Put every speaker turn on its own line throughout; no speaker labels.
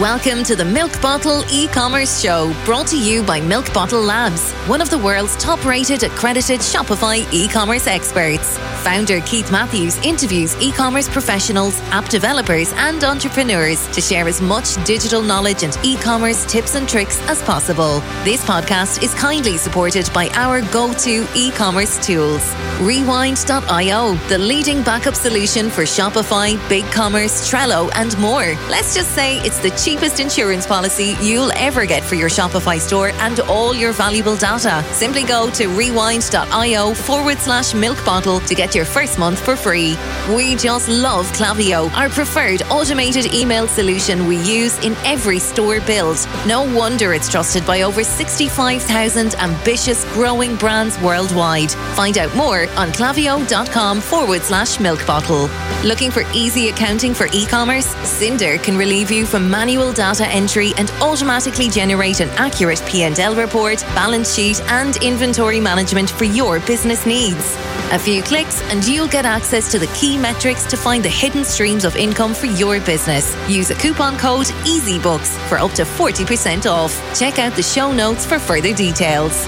Welcome to the Milk Bottle e-commerce show, brought to you by Milk Bottle Labs, one of the world's top-rated accredited Shopify e-commerce experts. Founder Keith Matthews interviews e-commerce professionals, app developers, and entrepreneurs to share as much digital knowledge and e-commerce tips and tricks as possible. This podcast is kindly supported by our go-to e-commerce tools. Rewind.io, the leading backup solution for Shopify, BigCommerce, Trello, and more. Let's just say it's the cheapest insurance policy you'll ever get for your Shopify store and all your valuable data. Simply go to rewind.io forward slash milk bottle to get your first month for free. We just love Klaviyo, our preferred automated email solution we use in every store build. No wonder it's trusted by over 65,000 ambitious growing brands worldwide. Find out more on klaviyo.com forward slash milk bottle. Looking for easy accounting for e-commerce? Synder can relieve you from manual data entry and automatically generate an accurate P&L report, balance sheet and inventory management for your business needs. A few clicks and you'll get access to the key metrics to find the hidden streams of income for your business. Use a coupon code EasyBooks for up to 40% off. Check out the show notes for further details.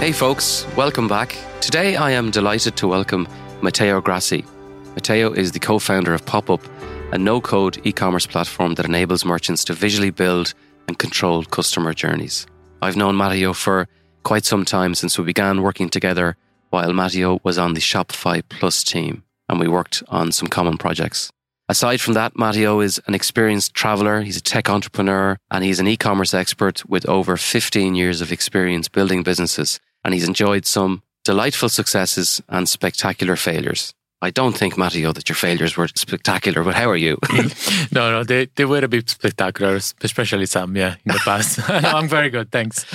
Hey folks, welcome back. Today I am delighted to welcome Matteo Grassi. Matteo is the co founder of PopUp, a no code e commerce platform that enables merchants to visually build and control customer journeys. I've known Matteo for quite some time since we began working together while Matteo was on the Shopify Plus team and we worked on some common projects. Aside from that, Matteo is an experienced traveler, he's a tech entrepreneur, and he's an e commerce expert with over 15 years of experience building businesses. And he's enjoyed some delightful successes and spectacular failures. I don't think, Matteo, that your failures were spectacular, but how are you?
no, no, they, they were a bit spectacular, especially some, yeah, in the past. no, I'm very good, thanks.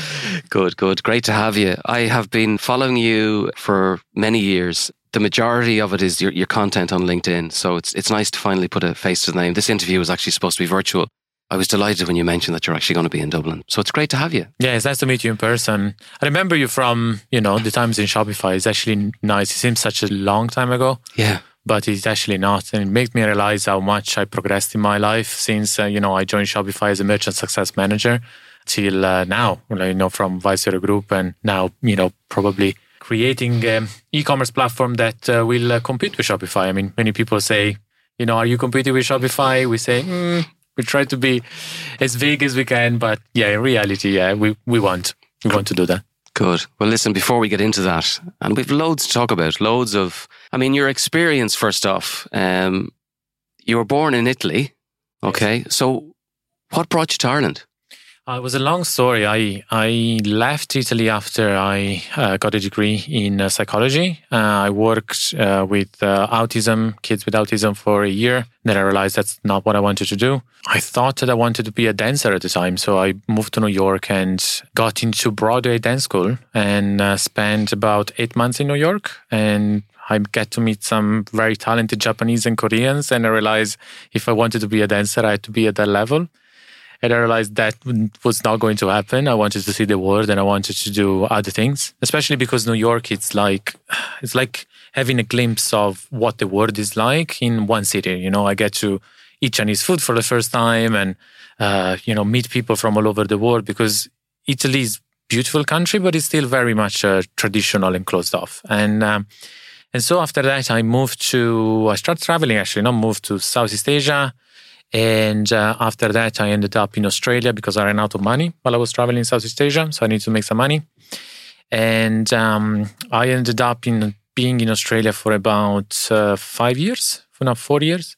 Good, good. Great to have you. I have been following you for many years. The majority of it is your, your content on LinkedIn. So it's, it's nice to finally put a face to the name. This interview was actually supposed to be virtual. I was delighted when you mentioned that you're actually going to be in Dublin. So it's great to have you.
Yeah, it's nice to meet you in person. I remember you from, you know, the times in Shopify. It's actually nice. It seems such a long time ago.
Yeah.
But it's actually not. And it makes me realize how much I progressed in my life since, uh, you know, I joined Shopify as a merchant success manager till uh, now, you know, from Vice Group and now, you know, probably creating an e-commerce platform that uh, will uh, compete with Shopify. I mean, many people say, you know, are you competing with Shopify? We say, mm, we try to be as vague as we can, but yeah, in reality, yeah, we, we want we want to do that.
Good. Well, listen, before we get into that, and we've loads to talk about, loads of, I mean, your experience first off. Um, you were born in Italy, okay? Yes. So, what brought you to Ireland?
Uh, it was a long story. I I left Italy after I uh, got a degree in uh, psychology. Uh, I worked uh, with autism, kids with autism, for a year. Then I realized that's not what I wanted to do. I thought that I wanted to be a dancer at the time, so I moved to New York and got into Broadway dance school and spent about eight months in New York. And I get to meet some very talented Japanese and Koreans, and I realized if I wanted to be a dancer, I had to be at that level. And I realized that was not going to happen. I wanted to see the world and I wanted to do other things, especially because New York, it's like, it's like having a glimpse of what the world is like in one city. You know, I get to eat Chinese food for the first time and, uh, you know, meet people from all over the world because Italy is beautiful country, but it's still very much uh, traditional and closed off. And, um, and so after that, I moved to, I started traveling actually, not moved to Southeast Asia, and uh, after that, I ended up in Australia because I ran out of money while I was traveling in Southeast Asia. So I need to make some money. And um, I ended up in being in Australia for about uh, five years, for now four years.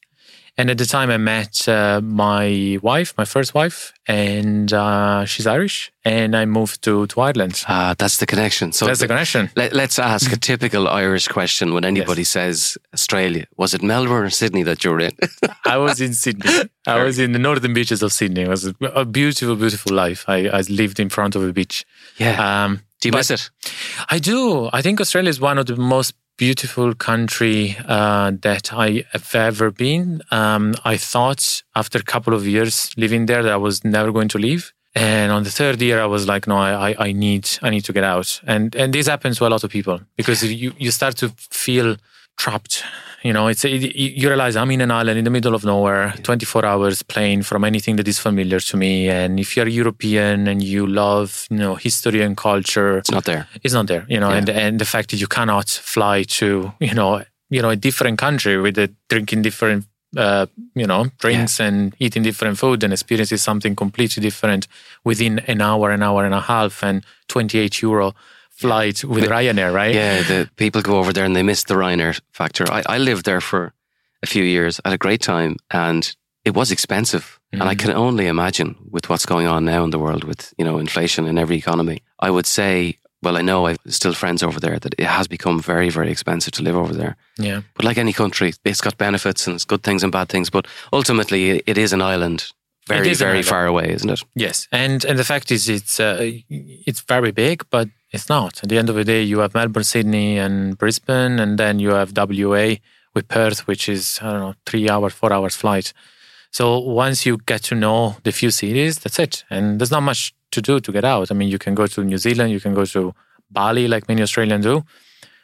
And at the time, I met uh, my wife, my first wife, and uh, she's Irish. And I moved to, to Ireland.
Ah, that's the connection.
So that's the connection.
Let, us ask a typical Irish question when anybody yes. says Australia. Was it Melbourne or Sydney that you were in?
I was in Sydney. I was in the northern beaches of Sydney. It was a beautiful, beautiful life. I, I lived in front of a beach.
Yeah. Um, do you miss it?
I do. I think Australia is one of the most beautiful country uh, that I have ever been. Um, I thought after a couple of years living there that I was never going to leave. And on the third year, I was like, no, I, I need, I need to get out. And, and this happens to a lot of people because you, you start to feel trapped You know, it's it, you realize I'm in an island in the middle of nowhere, 24 hours plane from anything that is familiar to me. And if you're European and you love, you know, history and culture,
it's not there.
It's not there. You know,
Yeah.
and and the fact that you cannot fly to, you know, you know, a different country with the drinking different, uh, you know, drinks and eating different food and experiences something completely different within an hour, an hour and a half, and 28 euro flight with Ryanair, right?
Yeah, the people go over there and they miss the Ryanair factor. I, I lived there for a few years, had a great time, and it was expensive. And I
Mhm.
can only imagine with what's going on now in the world with, you know, inflation in every economy. I would say, well, I know I've still friends over there that it has become very, very expensive to live over there.
Yeah.
But like any country, it's got benefits and it's good things and bad things. But ultimately, it- it is an island very, very
island.
far away, isn't it?
Yes, and and the fact is, it's uh, it's very big, but it's not. At the end of the day, you have Melbourne, Sydney, and Brisbane, and then you have WA with Perth, which is I don't know three hours, four hours flight. So once you get to know the few cities, that's it, and there's not much to do to get out. I mean, you can go to New Zealand, you can go to Bali, like many Australians do,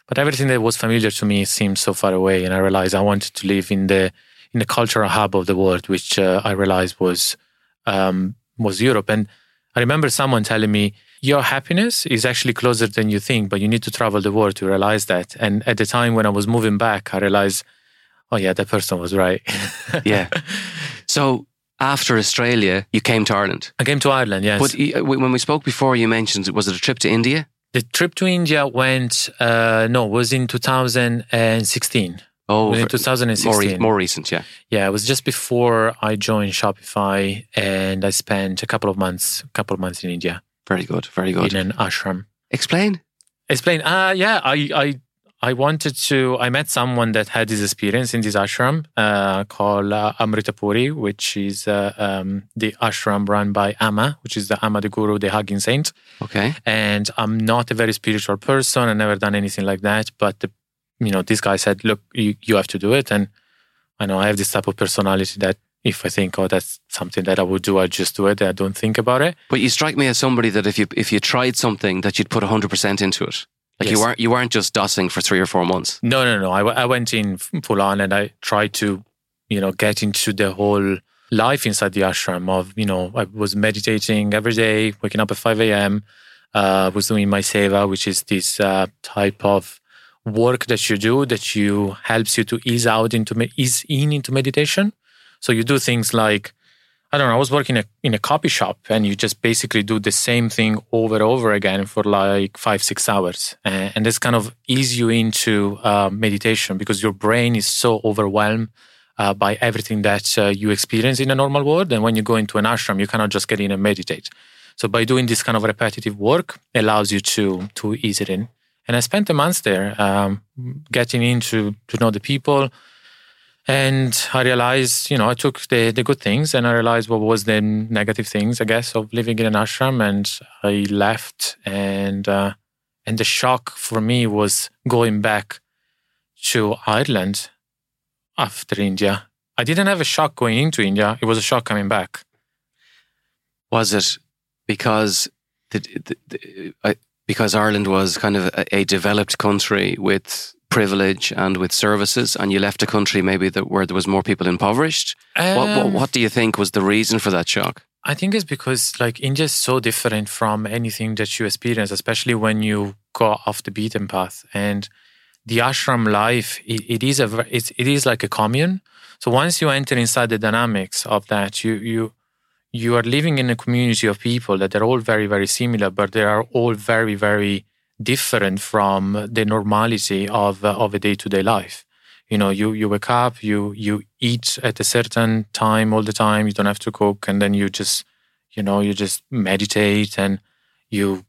but everything that was familiar to me seemed so far away, and I realized I wanted to live in the in the cultural hub of the world, which uh, I realized was um, was Europe. And I remember someone telling me, your happiness is actually closer than you think, but you need to travel the world to realize that. And at the time when I was moving back, I realized, oh, yeah, that person was right.
Yeah. so after Australia, you came to Ireland.
I came to Ireland, yes.
But when we spoke before, you mentioned, was it a trip to India?
the trip to India went, uh, no, was in 2016.
Oh,
in 2016.
more, more recent, yeah.
Yeah, it was just before I joined Shopify and I spent a couple of months, couple of months in India
Very good, very good.
in an ashram.
Explain.
Explain. Uh yeah, I I I wanted to. I met someone that had this experience in this ashram uh, called uh, Amritapuri, which is uh, um, the ashram run by Amma, which is the Amma the Guru, the hugging saint.
Okay.
And I'm not a very spiritual person. I never done anything like that. But the, you know, this guy said, "Look, you you have to do it." And I know I have this type of personality that if I think, oh, that's something that I would do, I just do it. I don't think about it.
But you strike me as somebody that if you if you tried something that you'd put 100% into it. Like you weren't you weren't just dossing for 3 or 4 months.
No, no, no. I went in full on and I tried to, you know, get into the whole life inside the ashram of, you know, I was meditating every day, waking up at 5 a.m., uh, was doing my seva, which is this uh, type of work that you do that you helps you to ease out into, ease in into meditation. So you do things like, I don't know, I was working in a, in a copy shop and you just basically do the same thing over and over again for like five, six hours. And, and this kind of ease you into uh, meditation because your brain is so overwhelmed uh, by everything that uh, you experience in a normal world. And when you go into an ashram, you cannot just get in and meditate. So by doing this kind of repetitive work, allows you to to ease it in. And I spent a month there, um, getting into to know the people, and I realized, you know, I took the, the good things and I realized what was the negative things, I guess, of living in an ashram. And I left, and uh, and the shock for me was going back to Ireland after India. I didn't have a shock going into India; it was a shock coming back.
Was it because the, the, the, I, because Ireland was kind of a, a developed country with privilege and with services, and you left a country maybe that where there was more people impoverished? what, what,
Um,
what do you think was the reason for that shock?
I think it's because like India is so different from anything that you experience, especially when you go off the beaten path. And the ashram life, it, it is a it's, it is like a commune. So once you enter inside the dynamics of that, you you you are living in a community of people that are all very very similar, but they are all very very different from the normality of uh, of a day to day life. You know you you wake up you you eat at a certain time all the time you don't have to cook and then you just you know you just meditate and you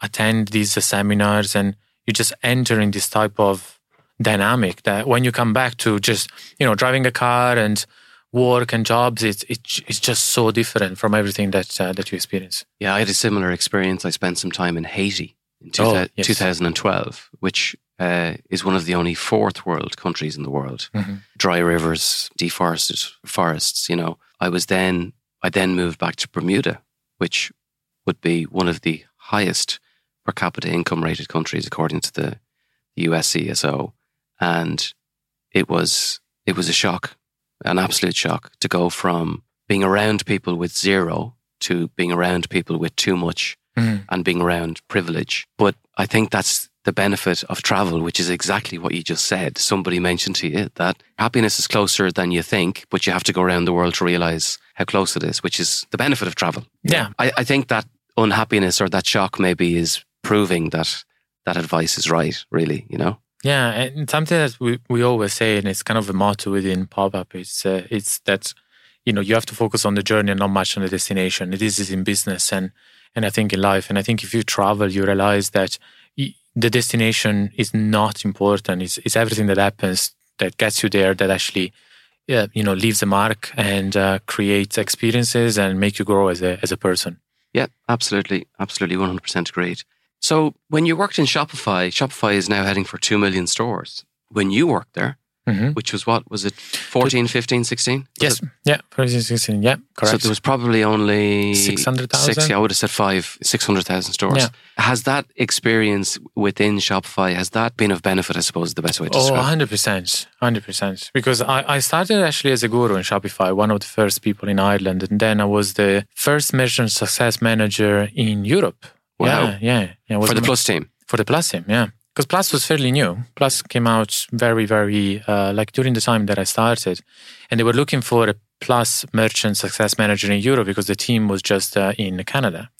attend these seminars and you just enter in this type of dynamic that when you come back to just you know driving a car and work and jobs it's it's, it's just so different from everything that uh, that you experience.
Yeah, I had a similar experience. I spent some time in Haiti in two
Oh, yes.
2012, which uh, is one of the only fourth world countries in the world.
Mhm.
Dry rivers, deforested forests. You know, I was then I then moved back to Bermuda, which would be one of the highest per capita income rated countries according to the US CSO, and it was it was a shock, an absolute shock to go from being around people with zero to being around people with too much
Mhm.
and being around privilege. But I think that's the benefit of travel, which is exactly what you just said. Somebody mentioned to you that happiness is closer than you think, but you have to go around the world to realize how close it is, which is the benefit of travel.
Yeah.
I, I think that unhappiness or that shock maybe is proving that that advice is right, really, you know?
Yeah, and something that we, we always say, and it's kind of a motto within pop up, it's uh, it's that you know you have to focus on the journey and not much on the destination. It is in business and and I think in life, and I think if you travel, you realize that the destination is not important. It's it's everything that happens that gets you there that actually. Yeah, you know, leaves a mark and uh, creates experiences and make you grow as a as a person.
Yeah, absolutely. Absolutely. 100% agreed. So when you worked in Shopify, Shopify is now heading for 2 million stores. When you worked there,
Mhm.
which was what? Was it 14, 15, 16? Was
Yes,
it?
yeah, for instance, yeah, correct.
So there was probably only
600,000?
Six, yeah, I would have said five, 600,000 stores.
Yeah.
Has that experience within Shopify, has that been of benefit, I suppose, is the best way to
Oh,
describe it?
100%. 100%. Because I, I started actually as a guru in Shopify, one of the first people in Ireland. And then I was the first merchant success manager in Europe.
Wow.
Yeah, yeah. yeah
For the Plus team.
For the Plus team, yeah. Because Plus was fairly new. Plus came out very, very, uh, like during the time that I started. And they were looking for a Plus merchant success manager in Europe because the team was just uh, in Canada.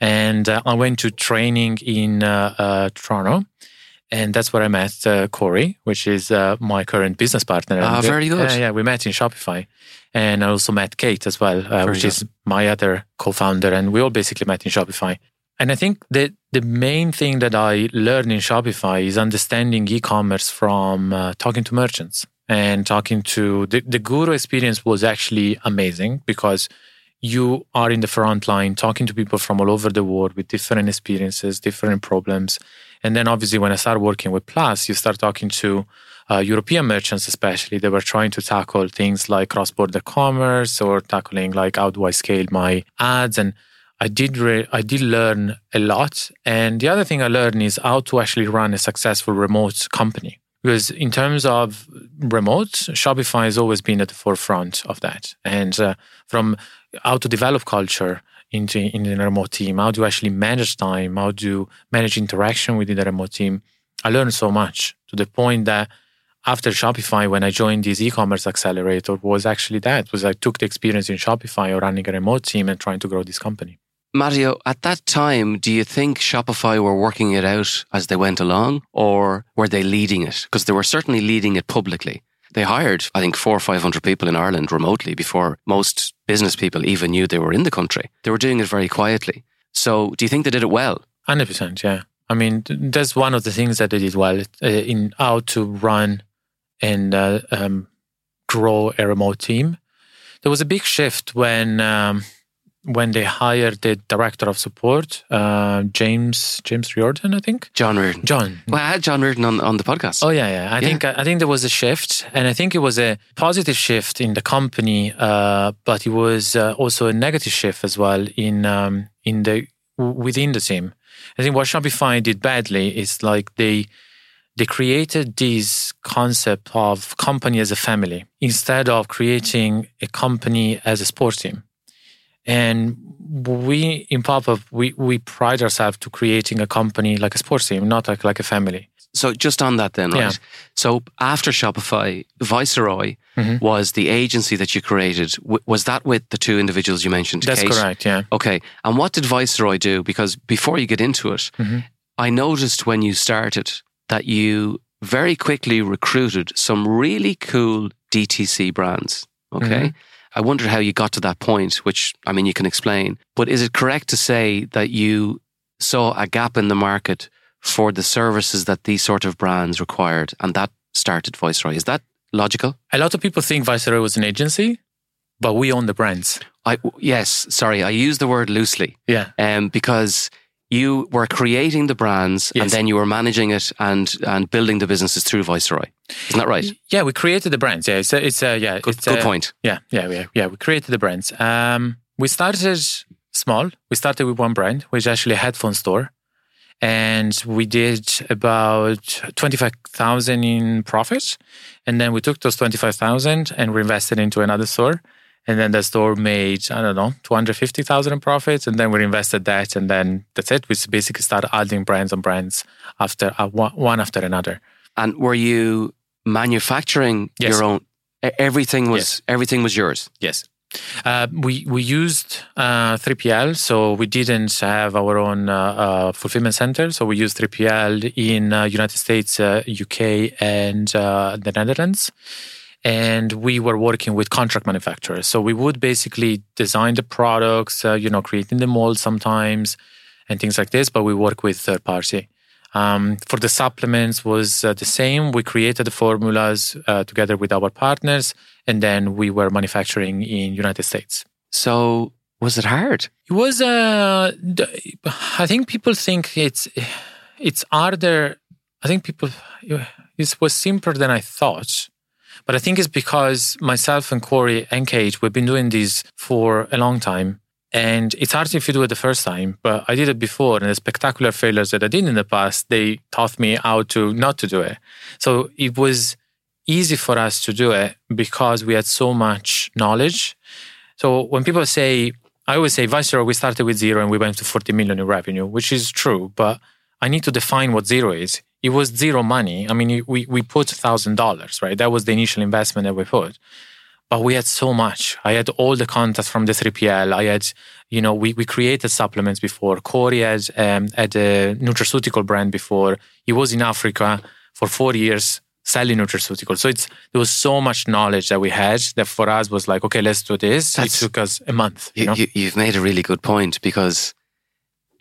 And uh, I went to training in uh, uh, Toronto. And that's where I met uh, Corey, which is uh, my current business partner.
Ah,
uh,
very good.
Yeah, yeah, we met in Shopify. And I also met Kate as well, uh, which
good.
is my other co-founder. And we all basically met in Shopify. And I think that the main thing that I learned in Shopify is understanding e-commerce from uh, talking to merchants and talking to the, the guru experience was actually amazing because you are in the front line talking to people from all over the world with different experiences, different problems. And then obviously when I started working with Plus, you start talking to uh, European merchants, especially, they were trying to tackle things like cross-border commerce or tackling like how do I scale my ads and I did re- I did learn a lot, and the other thing I learned is how to actually run a successful remote company. Because in terms of remote, Shopify has always been at the forefront of that, and uh, from how to develop culture into in a remote team, how to actually manage time, how to manage interaction within the remote team. I learned so much to the point that after Shopify, when I joined this e-commerce accelerator, was actually that was I took the experience in Shopify or running a remote team and trying to grow this company.
Matteo, at that time, do you think Shopify were working it out as they went along or were they leading it? Because they were certainly leading it publicly. They hired, I think, four or 500 people in Ireland remotely before most business people even knew they were in the country. They were doing it very quietly. So do you think they did it well?
Hundred percent, yeah. I mean, that's one of the things that they did well uh, in how to run and uh, um, grow a remote team. There was a big shift when um, when they hired the director of support, uh, James James Riordan, I think.
John Riordan.
John.
Well, I had John Riordan on, on the podcast.
Oh yeah, yeah. I
Yeah.
think I think there was a shift, and I think it was a positive shift in the company, uh, but it was uh, also a negative shift as well in um, in the within the team. I think what Shopify did badly is like they they created this concept of company as a family instead of creating a company as a sports team. And we in Pop-Up, we, we pride ourselves to creating a company like a sports team, not like, like a family.
So just on that then, right?
Yeah.
So after Shopify, Viceroy
Mhm.
was the agency that you created. W- was that with the two individuals you mentioned?
That's
Kate?
correct, yeah.
Okay. And what did Viceroy do? Because before you get into it,
Mhm.
I noticed when you started that you very quickly recruited some really cool DTC brands. Okay.
Mhm.
I wonder how you got to that point, which I mean, you can explain. But is it correct to say that you saw a gap in the market for the services that these sort of brands required and that started Viceroy? Is that logical?
A lot of people think Viceroy was an agency, but we own the brands.
I, yes, sorry, I use the word loosely
Yeah.
um, because you were creating the brands and then you were managing it and, and building the businesses through Viceroy. Isn't that right?
Yeah, we created the brands. Yeah, it's a, it's a, yeah,
Good,
it's
good
a-
point.
Yeah, yeah, yeah, yeah. We created the brands. Um, we started small. We started with one brand, which is actually a headphone store, and we did about 25,000 in profit. And then we took those 25,000 and reinvested into another store. And then the store made, I don't know, 250,000 in profits. And then we invested that. And then that's it. We basically started adding brands on brands after uh, one after another.
And were you manufacturing
yes.
your own? Everything was
yes.
everything was yours.
Yes. Uh, we we used uh, 3PL, so we didn't have our own uh, uh fulfillment center. So we used 3PL in uh, United States, UK, uh, and the Netherlands and we were working with contract manufacturers. So we would basically design the products, uh, you know, creating the mold sometimes and things like this, but we work with third party. Um, for the supplements was uh, the same. We created the formulas uh, together with our partners, and then we were manufacturing in United States.
So was it hard?
It was. Uh, I think people think it's it's harder. I think people it was simpler than I thought but I think it's because myself and Corey and Kate, we've been doing this for a long time. And it's hard if you do it the first time, but I did it before. And the spectacular failures that I did in the past, they taught me how to not to do it. So it was easy for us to do it because we had so much knowledge. So when people say, I always say, Viceroy, we started with zero and we went to 40 million in revenue, which is true, but I need to define what zero is it was zero money. I mean, we, we put $1,000, right? That was the initial investment that we put. But we had so much. I had all the contacts from the 3PL. I had, you know, we, we created supplements before. Corey had, um, had a nutraceutical brand before. He was in Africa for four years selling nutraceuticals. So it's there was so much knowledge that we had that for us was like, okay, let's do this. That's, it took us a month. You, you know?
You've made a really good point because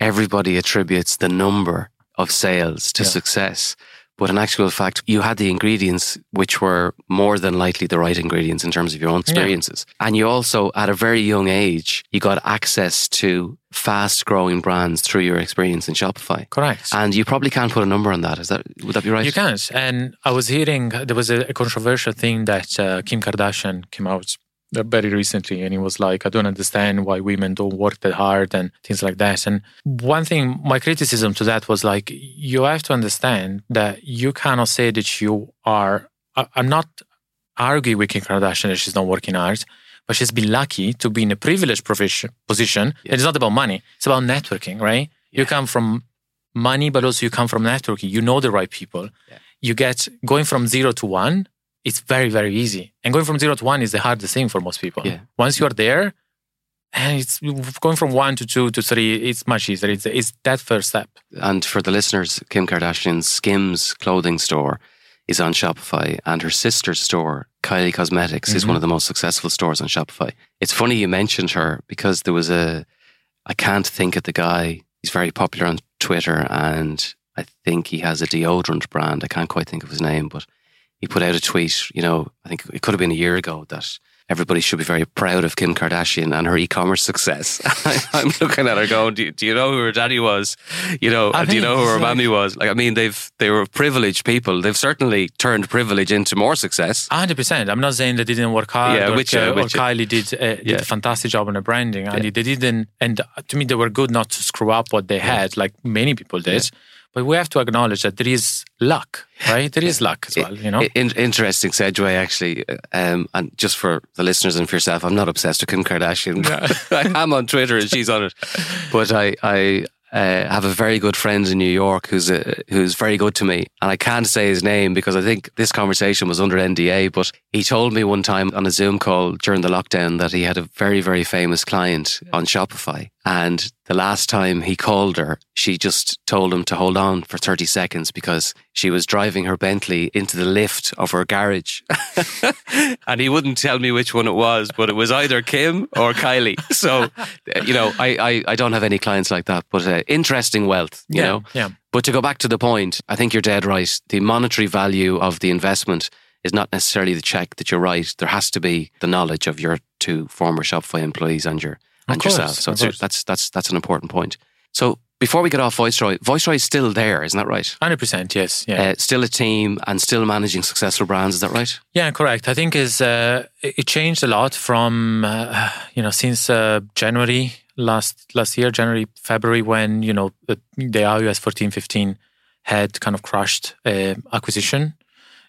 everybody attributes the number of sales to yeah. success. But in actual fact, you had the ingredients which were more than likely the right ingredients in terms of your own experiences. Yeah. And you also, at a very young age, you got access to fast growing brands through your experience in Shopify.
Correct.
And you probably can't put a number on that. Is that, would that be right?
You can't. And I was hearing there was a, controversial thing that uh, Kim Kardashian came out very recently and he was like i don't understand why women don't work that hard and things like that and one thing my criticism to that was like you have to understand that you cannot say that you are I, am not arguing with kim kardashian that she's not working hard but she's been lucky to be in a privileged position position yeah. it's not about money it's about networking right yeah. you come from money but also you come from networking you know the right people yeah. you get going from zero to one it's very, very easy. And going from zero to one is the hardest thing for most people.
Yeah.
Once you're there, and it's going from one to two to three, it's much easier. It's, it's that first step.
And for the listeners, Kim Kardashian's Skims clothing store is on Shopify, and her sister's store, Kylie Cosmetics, mm-hmm. is one mm-hmm. of the most successful stores on Shopify. It's funny you mentioned her because there was a, I can't think of the guy. He's very popular on Twitter, and I think he has a deodorant brand. I can't quite think of his name, but he put out a tweet, you know, I think it could have been a year ago that everybody should be very proud of Kim Kardashian and her e-commerce success. I'm looking at her going, do you, do you, know who her daddy was? You know, I do you know who her mommy was? Like, I mean, they've they were privileged people. They've certainly turned privilege into more success.
hundred percent. I'm not saying that they didn't work hard. Yeah, or, which, uh, which, or Kylie did, uh, did yeah. a fantastic job on the branding, and yeah. they didn't. And to me, they were good not to screw up what they had, like many people did. But we have to acknowledge that there is luck, right? There is luck as well, you know.
In, interesting segue, actually, um, and just for the listeners and for yourself, I'm not obsessed with Kim Kardashian. I am on Twitter and she's on it, but I, I, uh, have a very good friend in New York who's a, who's very good to me, and I can't say his name because I think this conversation was under NDA. But he told me one time on a Zoom call during the lockdown that he had a very very famous client on Shopify, and the last time he called her, she just told him to hold on for 30 seconds because she was driving her Bentley into the lift of her garage. and he wouldn't tell me which one it was, but it was either Kim or Kylie. So, you know, I, I, I don't have any clients like that, but uh, interesting wealth, you
yeah,
know?
Yeah.
But to go back to the point, I think you're dead right. The monetary value of the investment is not necessarily the check that you're right. There has to be the knowledge of your two former Shopify employees and your and
course,
yourself. So that's that's that's an important point. So before we get off Viceroy, Viceroy is still there, isn't that right?
Hundred percent, yes. Yeah,
uh, still a team and still managing successful brands. Is that right?
Yeah, correct. I think is uh, it changed a lot from uh, you know since uh, January last last year, January, February, when you know the, the iOS 14, 15 had kind of crushed uh, acquisition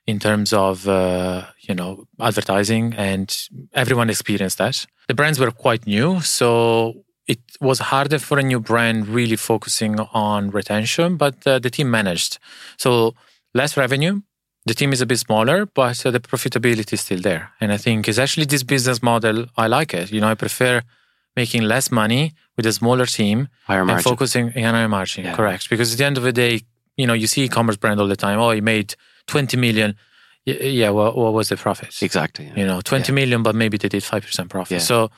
in terms of uh, you know advertising, and everyone experienced that. The brands were quite new, so it was harder for a new brand really focusing on retention, but uh, the team managed. So less revenue. The team is a bit smaller, but uh, the profitability is still there. And I think it's actually this business model. I like it. You know, I prefer making less money with a smaller team
Higher
and
margin.
focusing on higher margin.
Yeah.
Correct. Because at the end of the day, you know, you see e-commerce brand all the time. Oh, he made 20 million. Yeah. What, what was the profit?
Exactly. yeah.
you know, twenty
Yeah.
million, but maybe they did 5% profit.
Yeah.
So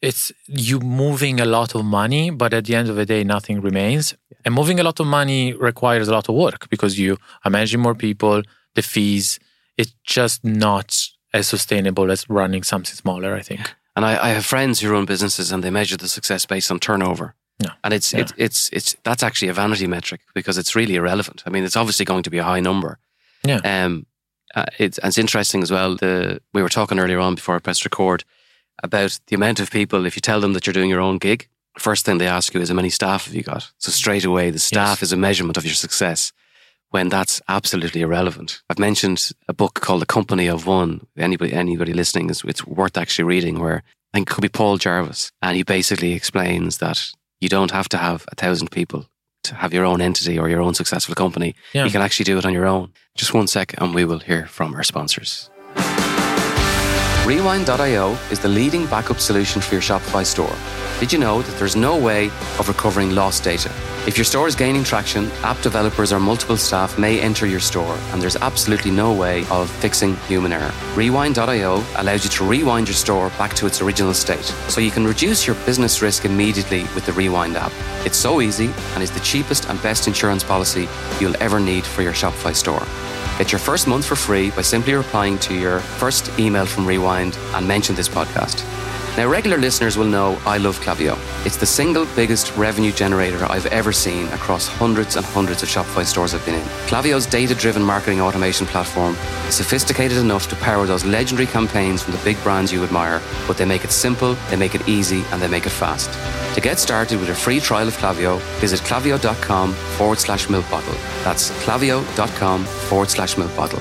it's you moving a lot of money, but at the end of the day, nothing remains. And moving a lot of money requires a lot of work because you are managing more people, the fees. It's just not as sustainable as running something smaller, I think.
And I, I have friends who run businesses and they measure the success based on turnover.
Yeah.
And it's,
Yeah.
it's it's it's that's actually a vanity metric because it's really irrelevant. I mean, it's obviously going to be a high number.
Yeah.
Um, uh, it's and it's interesting as well. The we were talking earlier on before I pressed record about the amount of people. If you tell them that you're doing your own gig, first thing they ask you is how many staff have you got. So straight away, the staff
Yes.
is a measurement of your success. When that's absolutely irrelevant. I've mentioned a book called The Company of One. Anybody anybody listening is it's worth actually reading. Where I think it could be Paul Jarvis, and he basically explains that you don't have to have a thousand people to have your own entity or your own successful company.
Yeah.
You can actually do it on your own. Just one sec, and we will hear from our sponsors. Rewind.io is the leading backup solution for your Shopify store. Did you know that there's no way of recovering lost data? If your store is gaining traction, app developers or multiple staff may enter your store, and there's absolutely no way of fixing human error. Rewind.io allows you to rewind your store back to its original state, so you can reduce your business risk immediately with the Rewind app. It's so easy and is the cheapest and best insurance policy you'll ever need for your Shopify store. Get your first month for free by simply replying to your first email from Rewind and mention this podcast. Now, regular listeners will know I love Klaviyo. It's the single biggest revenue generator I've ever seen across hundreds and hundreds of Shopify stores I've been in. Klaviyo's data driven marketing automation platform is sophisticated enough to power those legendary campaigns from the big brands you admire, but they make it simple, they make it easy, and they make it fast. To get started with a free trial of Klaviyo, visit klaviyo.com forward slash milk bottle. That's klaviyo.com forward slash milk bottle.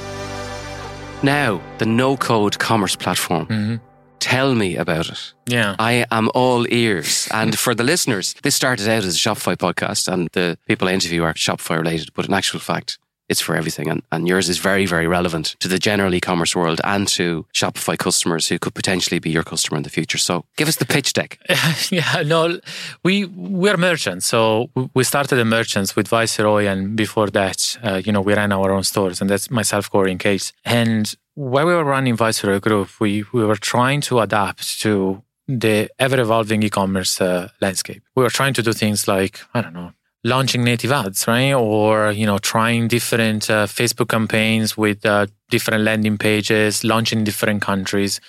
Now, the no code commerce platform. Mm-hmm. Tell me about it.
Yeah.
I am all ears. And for the listeners, this started out as a Shopify podcast, and the people I interview are Shopify related, but in actual fact, it's for everything. And, and yours is very, very relevant to the general e commerce world and to Shopify customers who could potentially be your customer in the future. So give us the pitch deck.
yeah, no, we we're merchants. So we started the merchants with Viceroy, and before that, uh, you know, we ran our own stores, and that's myself, Corey, and Case. And while we were running Viceroy Group, we we were trying to adapt to the ever evolving e-commerce uh, landscape. We were trying to do things like I don't know. Launching native ads, right? Or you know, trying different uh, Facebook campaigns with uh, different landing pages, launching in different countries.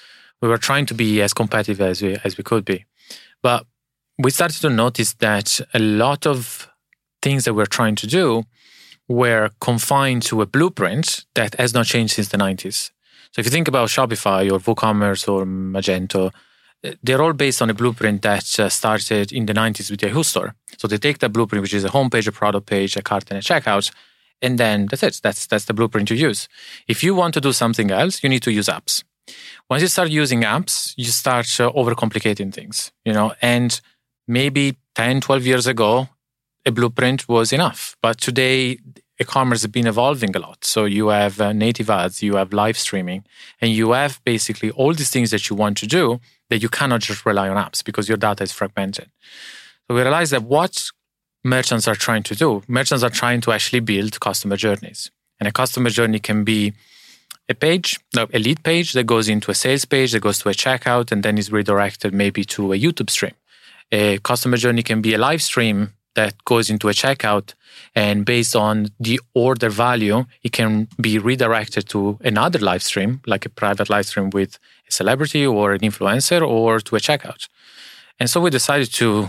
We were trying to be as competitive as we as we could be. But we started to notice that a lot of things that we're trying to do were confined to a blueprint that has not changed since the 90s. So if you think about Shopify or WooCommerce or Magento, they're all based on a blueprint that uh, started in the 90s with Yahoo Store. So they take that blueprint, which is a homepage, a product page, a cart, and a checkout, and then that's it. That's that's the blueprint you use. If you want to do something else, you need to use apps. Once you start using apps, you start uh, overcomplicating things, you know, and maybe 10, 12 years ago, a blueprint was enough. But today, e-commerce has been evolving a lot. So you have uh, native ads, you have live streaming, and you have basically all these things that you want to do that you cannot just rely on apps because your data is fragmented. So we realized that what merchants are trying to do, merchants are trying to actually build customer journeys. And a customer journey can be a page, no, a lead page that goes into a sales page, that goes to a checkout, and then is redirected maybe to a YouTube stream. A customer journey can be a live stream that goes into a checkout, and based on the order value, it can be redirected to another live stream, like a private live stream with a celebrity or an influencer, or to a checkout. And so we decided to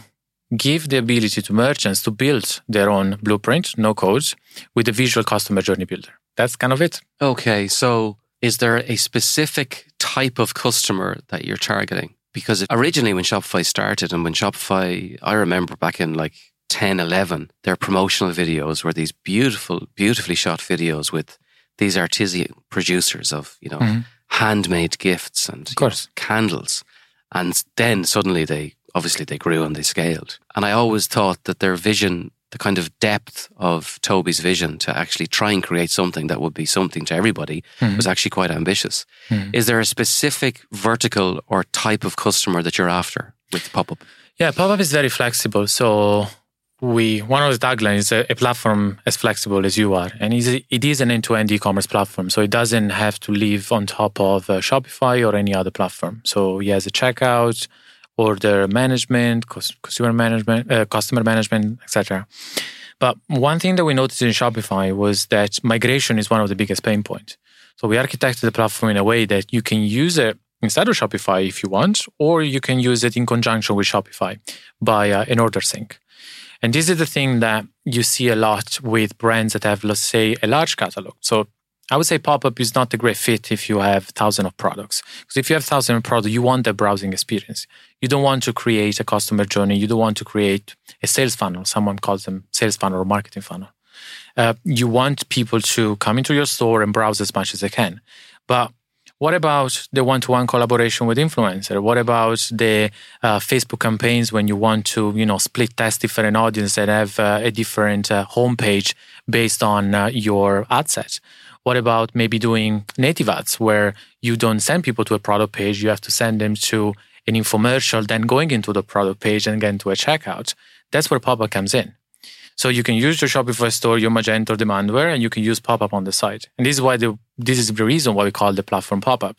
give the ability to merchants to build their own blueprint, no codes, with a visual customer journey builder. That's kind of it.
Okay, so is there a specific type of customer that you're targeting? because originally when Shopify started and when Shopify, I remember back in like 10, 11, their promotional videos were these beautiful, beautifully shot videos with these artisan producers of, you know, mm-hmm. handmade gifts and. Know, candles. And then suddenly they, obviously they grew and they scaled. And I always thought that their vision the kind of depth of Tobi's vision to actually try and create something that would be something to everybody mm. was actually quite ambitious. Mm. Is there a specific vertical or type of customer that you're after with pop up?
Yeah, pop up is very flexible. So we one of the taglines is a, a, platform as flexible as you are, and it is an end-to-end e-commerce platform. So it doesn't have to live on top of uh, Shopify or any other platform. So he has a checkout order management, consumer management, uh, customer management, etc. But one thing that we noticed in Shopify was that migration is one of the biggest pain points. So we architected the platform in a way that you can use it instead of Shopify if you want, or you can use it in conjunction with Shopify by uh, an order sync. And this is the thing that you see a lot with brands that have, let's say, a large catalog. So I would say pop-up is not a great fit if you have thousands of products. Because if you have thousands of products, you want the browsing experience. You don't want to create a customer journey. You don't want to create a sales funnel. Someone calls them sales funnel or marketing funnel. Uh, you want people to come into your store and browse as much as they can. But what about the one-to-one collaboration with influencer? What about the uh, Facebook campaigns when you want to, you know, split test different audience and have uh, a different uh, homepage based on uh, your ad set? What about maybe doing native ads where you don't send people to a product page, you have to send them to an infomercial, then going into the product page and get into a checkout? That's where pop-up comes in. So you can use your Shopify store, your Magento or Demandware, and you can use pop-up on the site. And this is why the, this is the reason why we call the platform pop-up.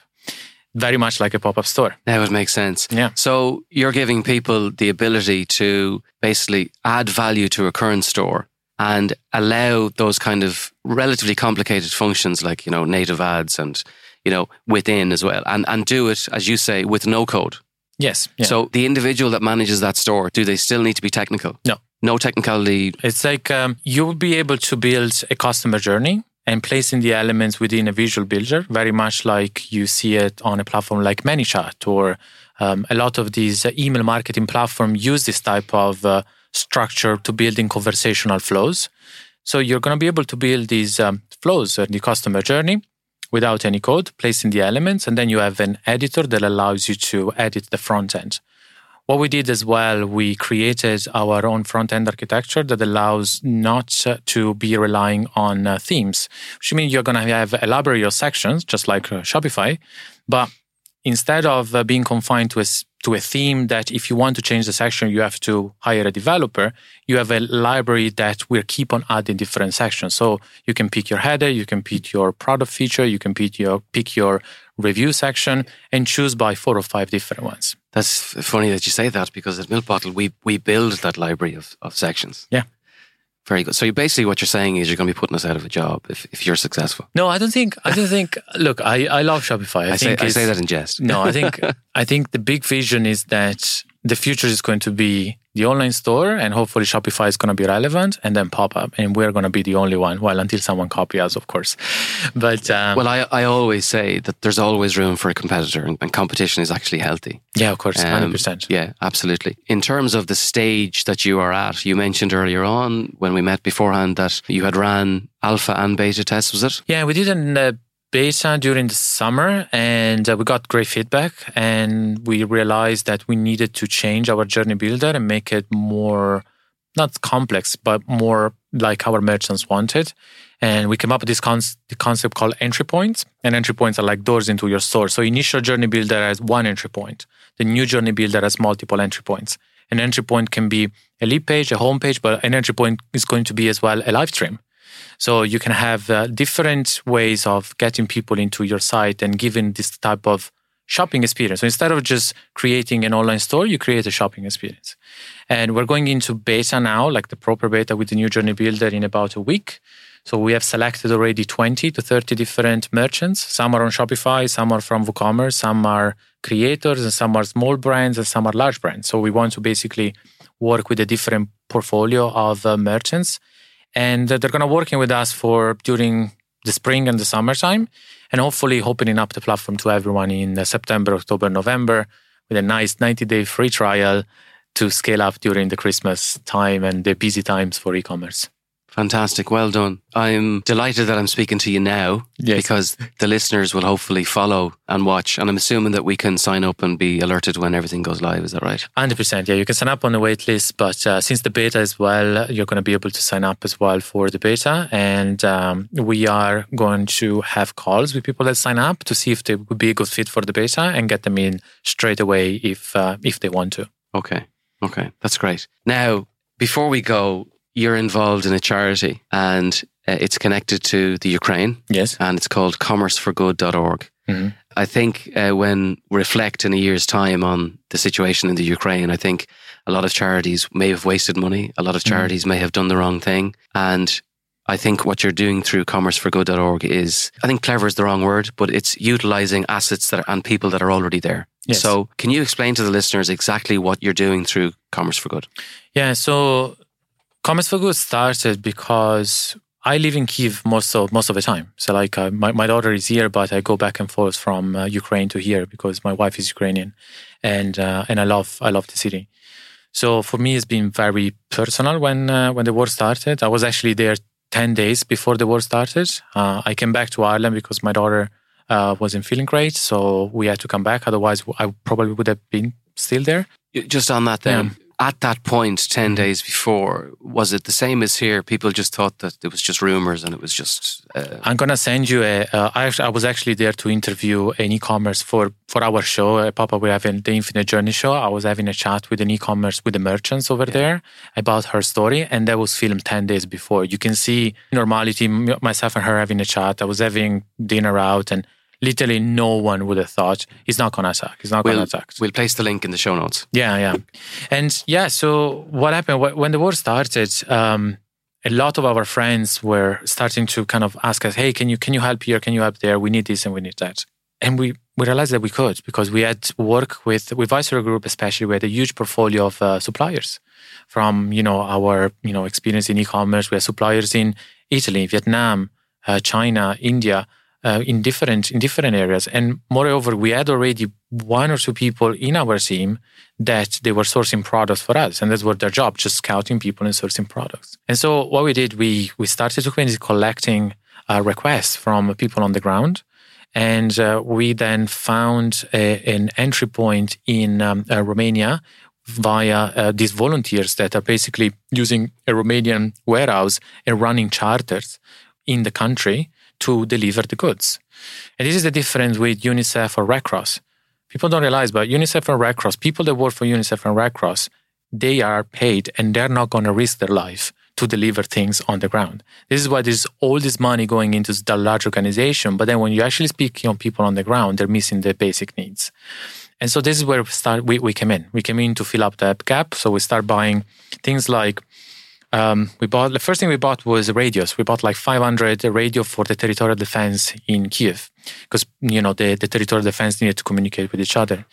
Very much like a pop-up store.
That would make sense.
Yeah.
So you're giving people the ability to basically add value to a current store and allow those kind of relatively complicated functions like, you know, native ads and, you know, within as well. And, and do it, as you say, with no code.
Yes.
Yeah. So the individual that manages that store, do they still need to be technical?
No.
No technicality.
It's like um, you'll be able to build a customer journey and placing the elements within a visual builder, very much like you see it on a platform like ManyChat or um, a lot of these email marketing platforms use this type of uh, structure to building conversational flows. So you're going to be able to build these um, flows in the customer journey without any code, placing the elements, and then you have an editor that allows you to edit the front end. What we did as well, we created our own front end architecture that allows not to be relying on uh, themes, which means you're going to have a library of sections, just like uh, Shopify, but instead of uh, being confined to a to a theme that if you want to change the section you have to hire a developer you have a library that will keep on adding different sections. So you can pick your header you can pick your product feature you can pick your pick your review section and choose by four or five different ones
that's funny that you say that because at milk bottle we we build that library of, of sections
yeah
very good. So basically, what you're saying is you're going to be putting us out of a job if, if you're successful.
No, I don't think. I don't think. Look, I, I love Shopify.
I, I say I say that in jest.
No, I think I think the big vision is that the future is going to be the online store and hopefully Shopify is going to be relevant and then pop up and we're going to be the only one. Well, until someone copy us, of course. But
um, well, I, I always say that there's always room for a competitor and, and competition is actually healthy.
Yeah, of course, hundred percent.
Yeah, absolutely. In terms of the stage that you are at, you mentioned earlier on when we met beforehand that you had ran alpha and beta tests. Was it?
Yeah, we did an uh, beta during the summer and uh, we got great feedback and we realized that we needed to change our journey builder and make it more not complex but more like our merchants wanted. And we came up with this con- concept called entry points and entry points are like doors into your store. So initial journey builder has one entry point the new journey builder has multiple entry points. An entry point can be a lead page a home page but an entry point is going to be as well a live stream so you can have uh, different ways of getting people into your site and giving this type of shopping experience. So instead of just creating an online store, you create a shopping experience. And we're going into beta now, like the proper beta with the new journey builder in about a week. So we have selected already 20 to 30 different merchants. Some are on Shopify, some are from WooCommerce, some are creators, and some are small brands, and some are large brands. So we want to basically work with a different portfolio of uh, merchants and they're going to working with us for during the spring and the summertime and hopefully opening up the platform to everyone in september october november with a nice 90 day free trial to scale up during the Christmas time and the busy times for e commerce.
Fantastic. Well done. I'm delighted that I'm speaking to you now yes. because the listeners will hopefully follow and watch. And I'm assuming that we can sign up and be alerted when everything goes live. Is that right?
100%. Yeah, you can sign up on the wait list. But uh, since the beta as well, you're going to be able to sign up as well for the beta. And um, we are going to have calls with people that sign up to see if they would be a good fit for the beta and get them in straight away if, uh, if they want to.
Okay. Okay. That's great. Now, before we go, you're involved in a charity and uh, it's connected to the Ukraine.
Yes.
And it's called commerceforgood.org. Mm-hmm. I think uh, when reflect in a year's time on the situation in the Ukraine, I think a lot of charities may have wasted money. A lot of mm-hmm. charities mm-hmm. may have done the wrong thing. And I think what you're doing through commerceforgood.org is, I think clever is the wrong word, but it's utilizing assets that are, and people that are already there. Yes. So, can you explain to the listeners exactly what you're doing through Commerce for Good?
Yeah. So, Commerce for Good started because I live in Kiev most of most of the time. So like uh, my my daughter is here, but I go back and forth from uh, Ukraine to here because my wife is Ukrainian, and uh, and I love I love the city. So for me, it's been very personal when uh, when the war started. I was actually there ten days before the war started. Uh, I came back to Ireland because my daughter uh, wasn't feeling great, so we had to come back. Otherwise, I probably would have been still there.
Just on that, then. Yeah at that point, 10 mm-hmm. days before, was it the same as here? People just thought that it was just rumors and it was just.
Uh... I'm going to send you a. Uh, I, I was actually there to interview an e commerce for, for our show. Uh, Papa, we're having the Infinite Journey show. I was having a chat with an e commerce, with the merchants over yeah. there about her story. And that was filmed 10 days before. You can see normality, myself and her having a chat. I was having dinner out and literally no one would have thought he's not going to attack. He's not
we'll,
going to attack.
We'll place the link in the show notes.
Yeah, yeah. and yeah, so what happened when the war started? Um, a lot of our friends were starting to kind of ask us, "Hey, can you can you help here? Can you help there? We need this and we need that." And we we realized that we could because we had work with with Viceroy Group, especially. We had a huge portfolio of uh, suppliers from you know our you know experience in e-commerce. We have suppliers in Italy, Vietnam, uh, China, India uh, in different in different areas. And moreover, we had already one or two people in our team that they were sourcing products for us, and that's what their job, just scouting people and sourcing products. And so what we did, we we started to collecting uh, requests from people on the ground. And uh, we then found a, an entry point in um, uh, Romania via uh, these volunteers that are basically using a Romanian warehouse and running charters in the country to deliver the goods. And this is the difference with UNICEF or Red Cross. People don't realize, but UNICEF and Red Cross, people that work for UNICEF and Red Cross, they are paid and they're not going to risk their life to deliver things on the ground. This is why there's all this money going into the large organization. But then when you actually speak on people on the ground, they're missing the basic needs. And so this is where we start. We, we came in. We came in to fill up that gap. So we start buying things like um, we bought the first thing we bought was radios. We bought like 500 radio for the territorial defense in Kiev because you know the, the territorial defense needed to communicate with each other.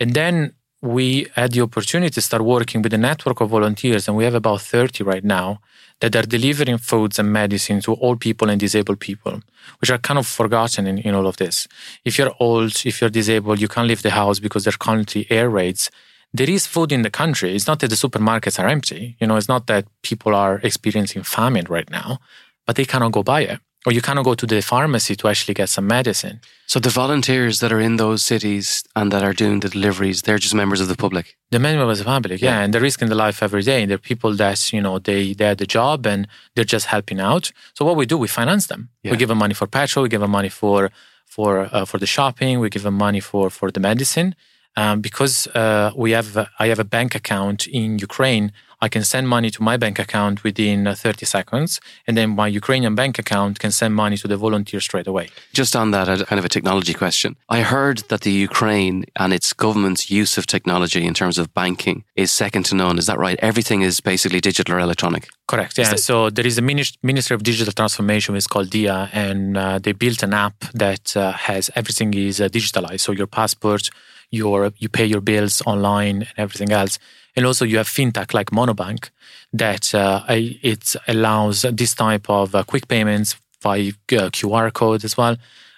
And then we had the opportunity to start working with a network of volunteers, and we have about 30 right now that are delivering foods and medicine to all people and disabled people, which are kind of forgotten in, in all of this. If you're old, if you're disabled, you can't leave the house because there are currently air raids there is food in the country. It's not that the supermarkets are empty. You know, it's not that people are experiencing famine right now, but they cannot go buy it. Or you cannot go to the pharmacy to actually get some medicine.
So the volunteers that are in those cities and that are doing the deliveries, they're just members of the public.
The members of the public, yeah. yeah. And they're risking their life every day. And they're people that, you know, they they had the job and they're just helping out. So what we do, we finance them. Yeah. We give them money for petrol, we give them money for for uh, for the shopping, we give them money for for the medicine um, because uh, we have I have a bank account in Ukraine. I can send money to my bank account within uh, 30 seconds, and then my Ukrainian bank account can send money to the volunteer straight away.
Just on that, kind of a technology question. I heard that the Ukraine and its government's use of technology in terms of banking is second to none. Is that right? Everything is basically digital or electronic.
Correct. Yeah. That- so there is a Ministry of Digital Transformation. It's called Diia, and uh, they built an app that uh, has everything is uh, digitalized. So your passport your you pay your bills online and everything else. And also you have fintech like Monobank that uh, it allows this type of uh, quick payments by uh, QR code as well.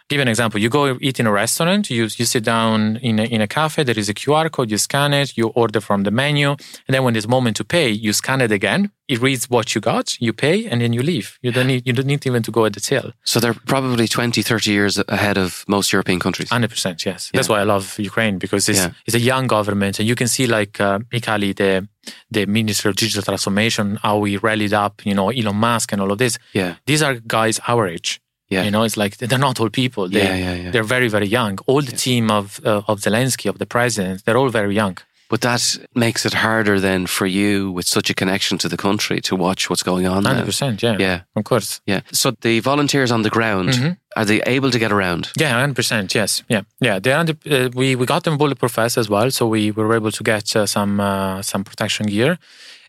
Give an example. You go eat in a restaurant, you, you sit down in a, in a cafe, there is a QR code, you scan it, you order from the menu. And then when it's moment to pay, you scan it again. It reads what you got, you pay, and then you leave. You don't need, you don't need even to go at the till.
So they're probably 20, 30 years ahead of most European countries.
100%, yes. Yeah. That's why I love Ukraine because it's, yeah. it's a young government. And you can see like uh, the, the Minister of Digital Transformation, how we rallied up, you know, Elon Musk and all of this.
Yeah.
These are guys our age. Yeah. You know, it's like they're not old people. They, yeah, yeah, yeah. They're very, very young. All the team of uh, of Zelensky, of the president, they're all very young.
But that makes it harder then for you with such a connection to the country to watch what's going on.
Hundred percent, yeah,
yeah,
of course,
yeah. So the volunteers on the ground mm-hmm. are they able to get around?
Yeah, hundred percent, yes, yeah, yeah. They are. uh, we we got them bulletproof vests as well, so we were able to get uh, some uh, some protection gear,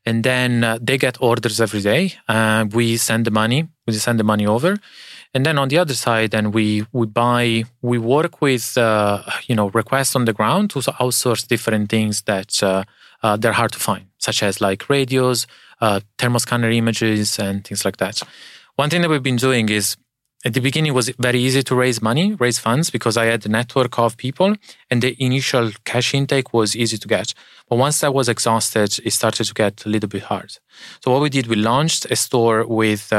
and then uh, they get orders every day. Uh, we send the money. We send the money over and then on the other side, then we we buy we work with uh, you know requests on the ground to outsource different things that uh, uh, they're hard to find, such as like radios, uh, thermoscanner images, and things like that. One thing that we've been doing is at the beginning it was very easy to raise money, raise funds because I had a network of people, and the initial cash intake was easy to get. But once that was exhausted, it started to get a little bit hard. So what we did, we launched a store with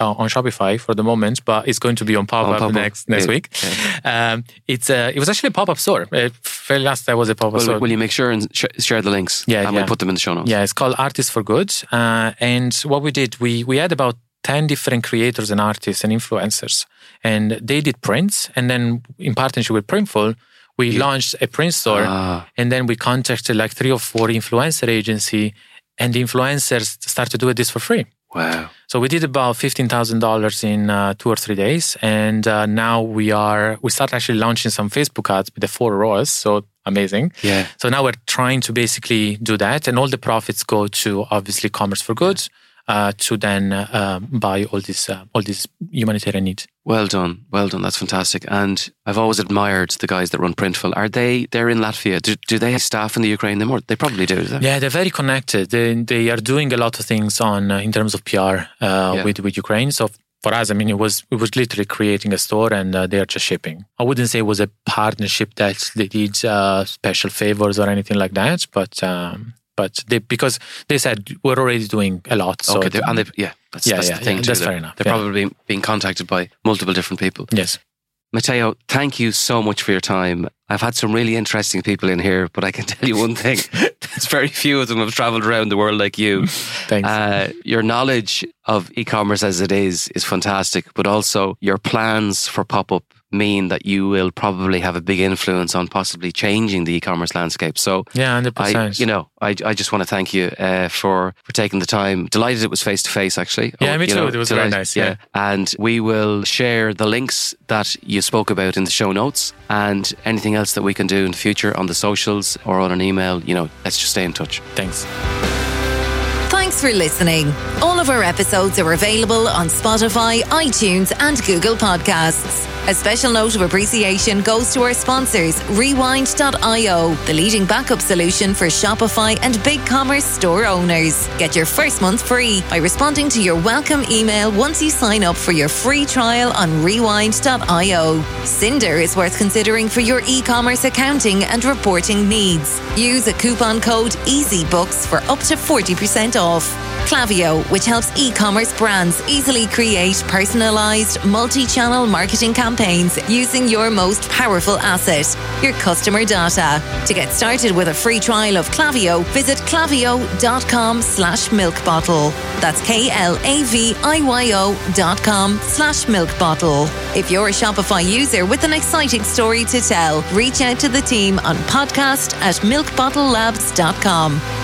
uh, uh, on Shopify for the moment, but it's going to be on pop up next next yeah. week. Yeah. Um, it's a, it was actually a pop up store. Uh, very last there was a pop up store.
Will you make sure and sh- share the links?
Yeah,
and
yeah.
put them in the show notes.
Yeah, it's called Artists for Good. Uh, and what we did, we we had about 10 different creators and artists and influencers. And they did prints. And then in partnership with Printful, we yeah. launched a print store. Ah. And then we contacted like three or four influencer agency and the influencers started doing this for free.
Wow.
So we did about fifteen thousand dollars in uh, two or three days, and uh, now we are we start actually launching some Facebook ads with the four ROAS. So amazing.
Yeah.
So now we're trying to basically do that, and all the profits go to obviously Commerce for Goods uh, to then uh, buy all this uh, all these humanitarian needs.
Well done, well done. That's fantastic. And I've always admired the guys that run Printful. Are they? They're in Latvia. Do, do they have staff in the Ukraine? They more. They probably do. They?
Yeah, they're very connected. They they are doing a lot of things on uh, in terms of PR uh, yeah. with with Ukraine. So for us, I mean, it was it was literally creating a store and uh, they are just shipping. I wouldn't say it was a partnership that they did uh, special favors or anything like that, but um, but they because they said we're already doing a lot. So
okay, and they, yeah, that's, yeah, that's yeah, the thing. Yeah,
too, that's fair enough.
They're yeah. probably being contacted by multiple different people.
Yes.
Matteo, thank you so much for your time. I've had some really interesting people in here, but I can tell you one thing: there's very few of them have travelled around the world like you.
Thanks. Uh,
your knowledge of e-commerce as it is is fantastic, but also your plans for pop-up mean that you will probably have a big influence on possibly changing the e-commerce landscape. So
yeah, hundred percent.
You know, I, I just want to thank you uh, for for taking the time. Delighted it was face to face. Actually,
yeah, oh, me too. Know, it was delighted, very nice. Yeah. yeah,
and we will share the links that you spoke about in the show notes and anything else that we can do in the future on the socials or on an email. You know, let's just stay in touch.
Thanks.
Thanks for listening. All of our episodes are available on Spotify, iTunes, and Google Podcasts. A special note of appreciation goes to our sponsors, Rewind.io, the leading backup solution for Shopify and BigCommerce store owners. Get your first month free by responding to your welcome email once you sign up for your free trial on Rewind.io. Synder is worth considering for your e commerce accounting and reporting needs. Use a coupon code EasyBooks for up to 40% off. Klaviyo, which helps e commerce brands easily create personalized, multi channel marketing campaigns using your most powerful asset, your customer data. To get started with a free trial of Klaviyo, visit klaviyo.com slash milk bottle. That's K L A V I Y O dot com slash milk bottle. If you're a Shopify user with an exciting story to tell, reach out to the team on podcast at milkbottlelabs.com.